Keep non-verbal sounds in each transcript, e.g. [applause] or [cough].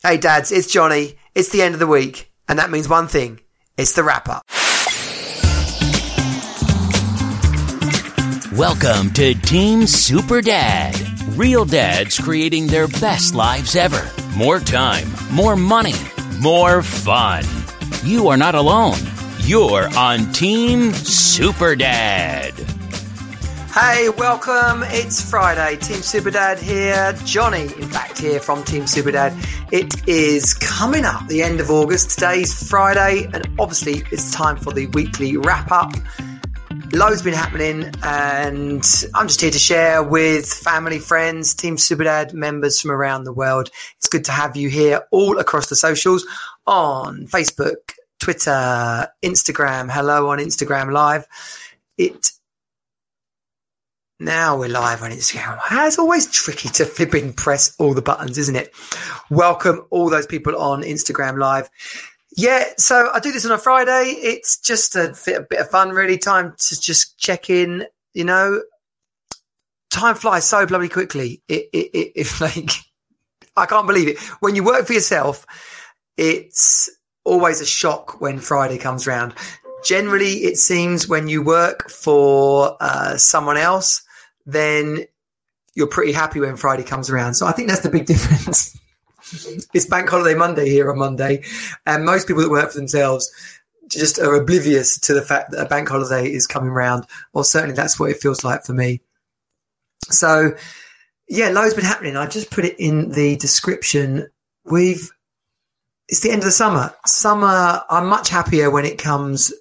Hey dads, it's Johnny. It's the end of the week, and that means one thing. It's the wrap up. Welcome to Team Super Dad. Real dads creating their best lives ever. More time, more money, more fun. You are not alone. You're on Team Super Dad. Hey, welcome. It's Friday. Team Superdad here. Johnny, in fact, here from Team Superdad. It is coming up the end of August. Today's Friday, and obviously it's time for the weekly wrap up. Loads been happening, and I'm just here to share with family, friends, Team Superdad members from around the world. It's good to have you here all across the socials on Facebook, Twitter, Instagram. Hello on Instagram Live. It now we're live on Instagram. It's always tricky to flipping press all the buttons, isn't it? Welcome all those people on Instagram Live. Yeah, so I do this on a Friday. It's just a, a bit of fun, really. Time to just check in. You know, time flies so bloody quickly. It, it, it, [laughs] it's like I can't believe it. When you work for yourself, it's always a shock when Friday comes around. Generally, it seems when you work for uh, someone else, then you're pretty happy when Friday comes around. So I think that's the big [laughs] difference. it's Bank Holiday Monday here on Monday, and most people that work for themselves just are oblivious to the fact that a bank holiday is coming around, or certainly that's what it feels like for me. So, yeah, loads been happening. I just put it in the description. We've it's the end of the summer. Summer, I'm much happier when it comes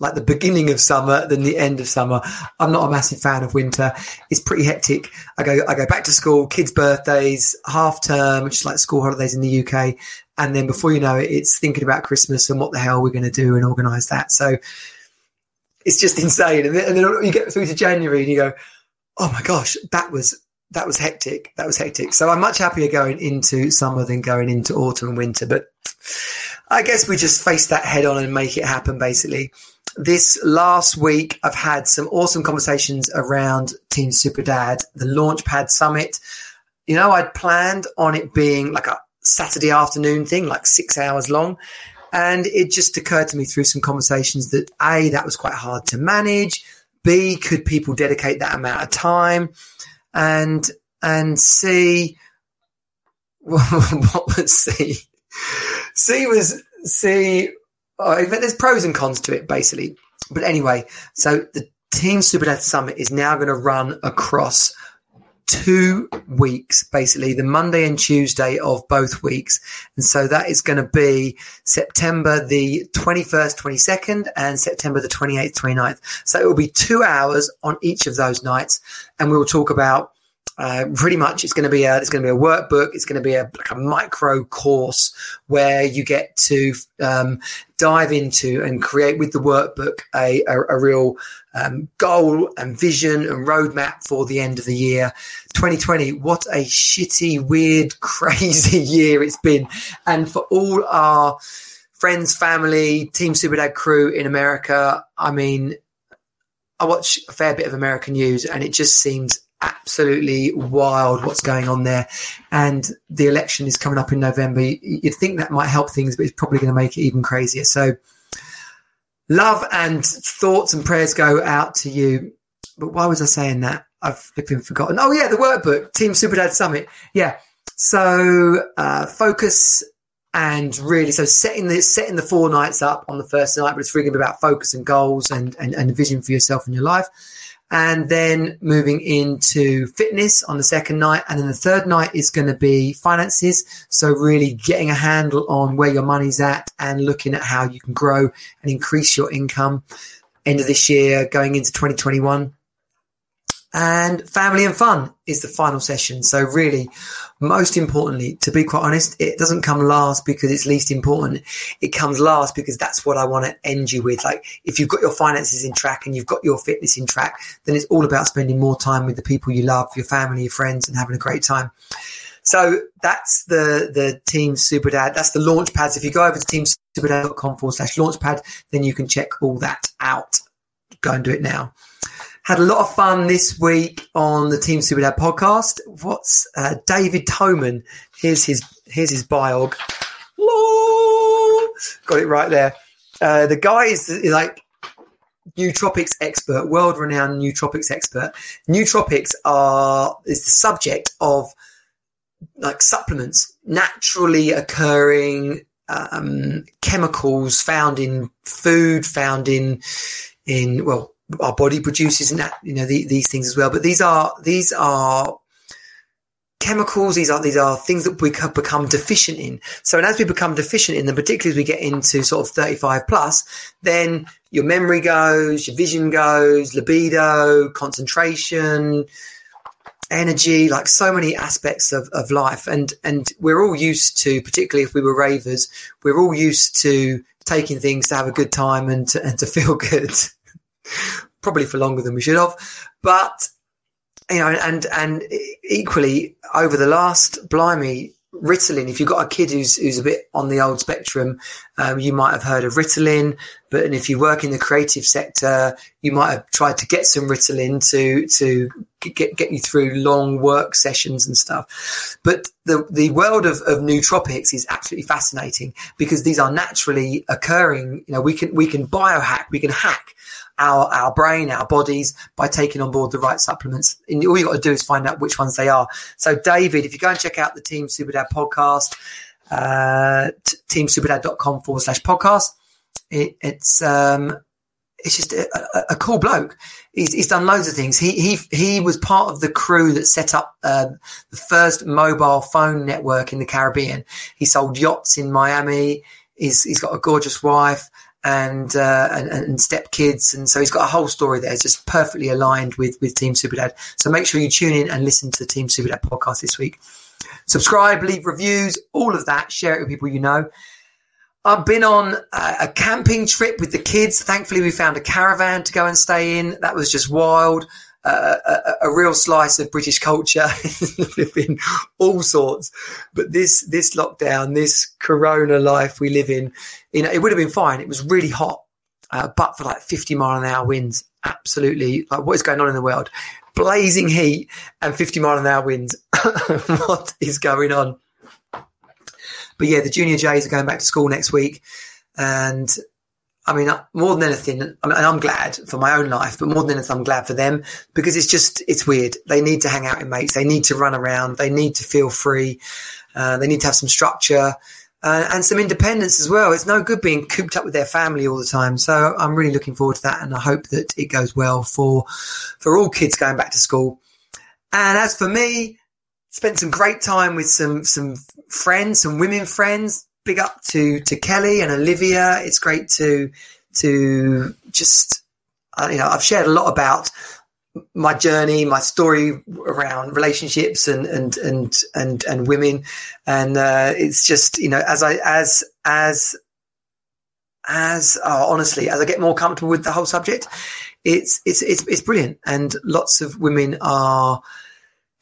like the beginning of summer than the end of summer. I'm not a massive fan of winter. It's pretty hectic. I go I go back to school, kids' birthdays, half term, which is like school holidays in the UK, and then before you know it, it's thinking about Christmas and what the hell we're going to do and organise that. So it's just [laughs] insane. And then, and then you get through to January and you go, oh my gosh, that was that was hectic. That was hectic. So I'm much happier going into summer than going into autumn and winter. But I guess we just face that head on and make it happen, basically this last week, I've had some awesome conversations around Team Super Dad, the Launchpad Summit. You know, I'd planned on it being like a Saturday afternoon thing, like six hours long. And it just occurred to me through some conversations that A, that was quite hard to manage. B, could people dedicate that amount of time? And, and C, [laughs] what was C? C was, C Oh, there's pros and cons to it, basically. But anyway, so the Team Super Dad Summit is now going to run across two weeks, basically the Monday and Tuesday of both weeks. And so that is going to be September the 21st, 22nd and September the 28th, 29th. So it will be two hours on each of those nights. And we will talk about uh, pretty much, it's going to be a it's going to be a workbook. It's going to be a like a micro course where you get to um, dive into and create with the workbook a a, a real um, goal and vision and roadmap for the end of the year. 2020, what a shitty, weird, [laughs] crazy year it's been, and for all our friends, family, Team Superdad crew in America, I mean. I watch a fair bit of American news and it just seems absolutely wild what's going on there. And the election is coming up in November. You'd think that might help things, but it's probably going to make it even crazier. So, love and thoughts and prayers go out to you. But why was I saying that? I've flipping forgotten. Oh, yeah, the workbook, Team Superdad Summit. Yeah. So, uh, focus and really so setting the setting the four nights up on the first night but it's really going to be about focus and goals and, and and vision for yourself and your life and then moving into fitness on the second night. And then the third night is going to be finances. So really getting a handle on where your money's at and looking at how you can grow and increase your income end of this year, going into 2021. And family and fun is the final session. So really, most importantly, to be quite honest, it doesn't come last because it's least important. It comes last because that's what I want to end you with. Like if you've got your finances in track and you've got your fitness in track, then it's all about spending more time with the people you love, your family, your friends and having a great time. So that's the, the Team Superdad. That's the launch pads. If you go over to teamsuperdad.com forward slash launchpad, then you can check all that out. Go and do it now. Had a lot of fun this week on the Team Super Dad podcast. What's uh, David Tomen? Here's his here's his biog. Got it right there. Uh, the guy is like nootropics expert, world renowned nootropics expert. Nootropics are is the subject of like supplements, naturally occurring um, chemicals found in food, found in in well, our body produces that you know the, these things as well. But these are these are chemicals. These are these are things that we become deficient in. So, and as we become deficient in them, particularly as we get into sort of thirty five plus, then your memory goes, your vision goes, libido, concentration, energy, like so many aspects of, of life. And and we're all used to, particularly if we were ravers, we're all used to taking things to have a good time and to, and to feel [laughs] good. Probably for longer than we should have, but you know, and and equally over the last blimey, Ritalin. If you've got a kid who's who's a bit on the old spectrum, um, you might have heard of Ritalin. But and if you work in the creative sector, you might have tried to get some Ritalin to to get get you through long work sessions and stuff. But the the world of, of nootropics is absolutely fascinating because these are naturally occurring. You know, we can we can biohack, we can hack our, our brain, our bodies by taking on board the right supplements. And all you got to do is find out which ones they are. So, David, if you go and check out the Team Superdad podcast, uh, teamsuperdad.com forward slash podcast, it, it's, um, it's just a, a, a cool bloke. He's, he's, done loads of things. He he he was part of the crew that set up uh, the first mobile phone network in the Caribbean. He sold yachts in Miami. He's he's got a gorgeous wife and, uh, and, and step kids, and so he's got a whole story there. Just perfectly aligned with with Team Superdad. So make sure you tune in and listen to the Team Superdad podcast this week. Subscribe, leave reviews, all of that. Share it with people you know. I've been on a, a camping trip with the kids. Thankfully, we found a caravan to go and stay in. That was just wild a, a, real slice of British culture. [laughs] There've been all sorts, but this this lockdown, this Corona life we live in, you know, it would have been fine. It was really hot, uh, but for like 50 mile an hour winds, absolutely like what is going on in the world? Blazing heat and 50 mile an hour winds. [laughs] what is going on? But yeah, the junior Jays are going back to school next week, and I mean, more than anything, I mean, I'm glad for my own life, but more than anything, I'm glad for them because it's just, it's weird. They need to hang out with mates. They need to run around. They need to feel free. Uh, they need to have some structure uh, and some independence as well. It's no good being cooped up with their family all the time. So I'm really looking forward to that. And I hope that it goes well for, for all kids going back to school. And as for me, spent some great time with some, some friends, some women friends, big up to to Kelly and Olivia. It's great to to just uh, you know I've shared a lot about my journey, my story around relationships and and and and and women, and uh, it's just you know as I as as as oh, honestly as I get more comfortable with the whole subject, it's it's it's it's brilliant, and lots of women are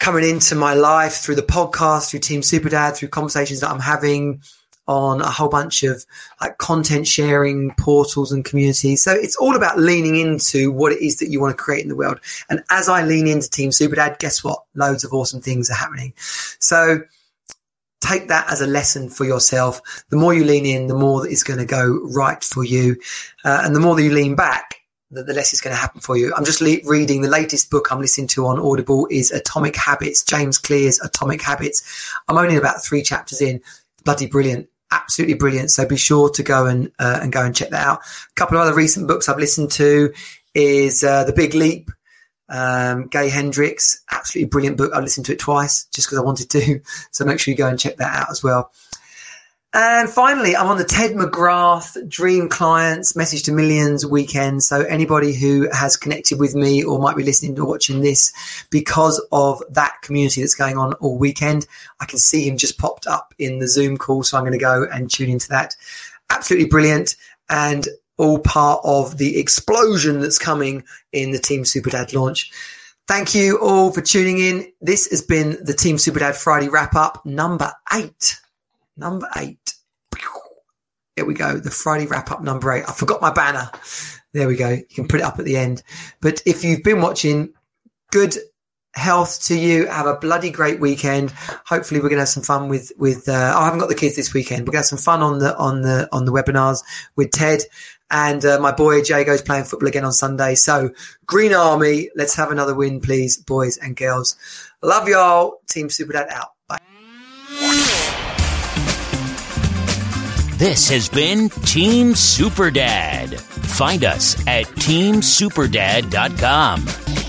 coming into my life through the podcast, through Team Superdad, through conversations that I'm having on a whole bunch of like content sharing portals and communities. So it's all about leaning into what it is that you want to create in the world. And as I lean into Team Superdad, guess what? Loads of awesome things are happening. So take that as a lesson for yourself. The more you lean in, the more that is going to go right for you. Uh, and the more that you lean back, the, the less is going to happen for you. I'm just le- reading the latest book I'm listening to on Audible is Atomic Habits, James Clear's Atomic Habits. I'm only about three chapters in. Bloody brilliant absolutely brilliant. So be sure to go and uh, and go and check that out. A couple of other recent books I've listened to is uh, The Big Leap, um, Gay Hendricks, absolutely brilliant book. I listened to it twice just because I wanted to. [laughs] So make sure you go and check that out as well. And finally, I'm on the Ted McGrath Dream Clients Message to Millions weekend. So anybody who has connected with me or might be listening or watching this because of that community that's going on all weekend, I can see him just popped up in the Zoom call. So I'm going to go and tune into that. Absolutely brilliant. And all part of the explosion that's coming in the Team Superdad launch. Thank you all for tuning in. This has been the Team Superdad Friday wrap up number eight. Number eight. Here we go. The Friday wrap up number eight. I forgot my banner. There we go. You can put it up at the end. But if you've been watching, good health to you. Have a bloody great weekend. Hopefully, we're going to have some fun with with. Uh, oh, I haven't got the kids this weekend. We're going to have some fun on the on the on the webinars with Ted and uh, my boy Jago's playing football again on Sunday. So Green Army, let's have another win, please, boys and girls. Love y'all. Team Superdad out. This has been Team Superdad. Find us at teamsuperdad.com.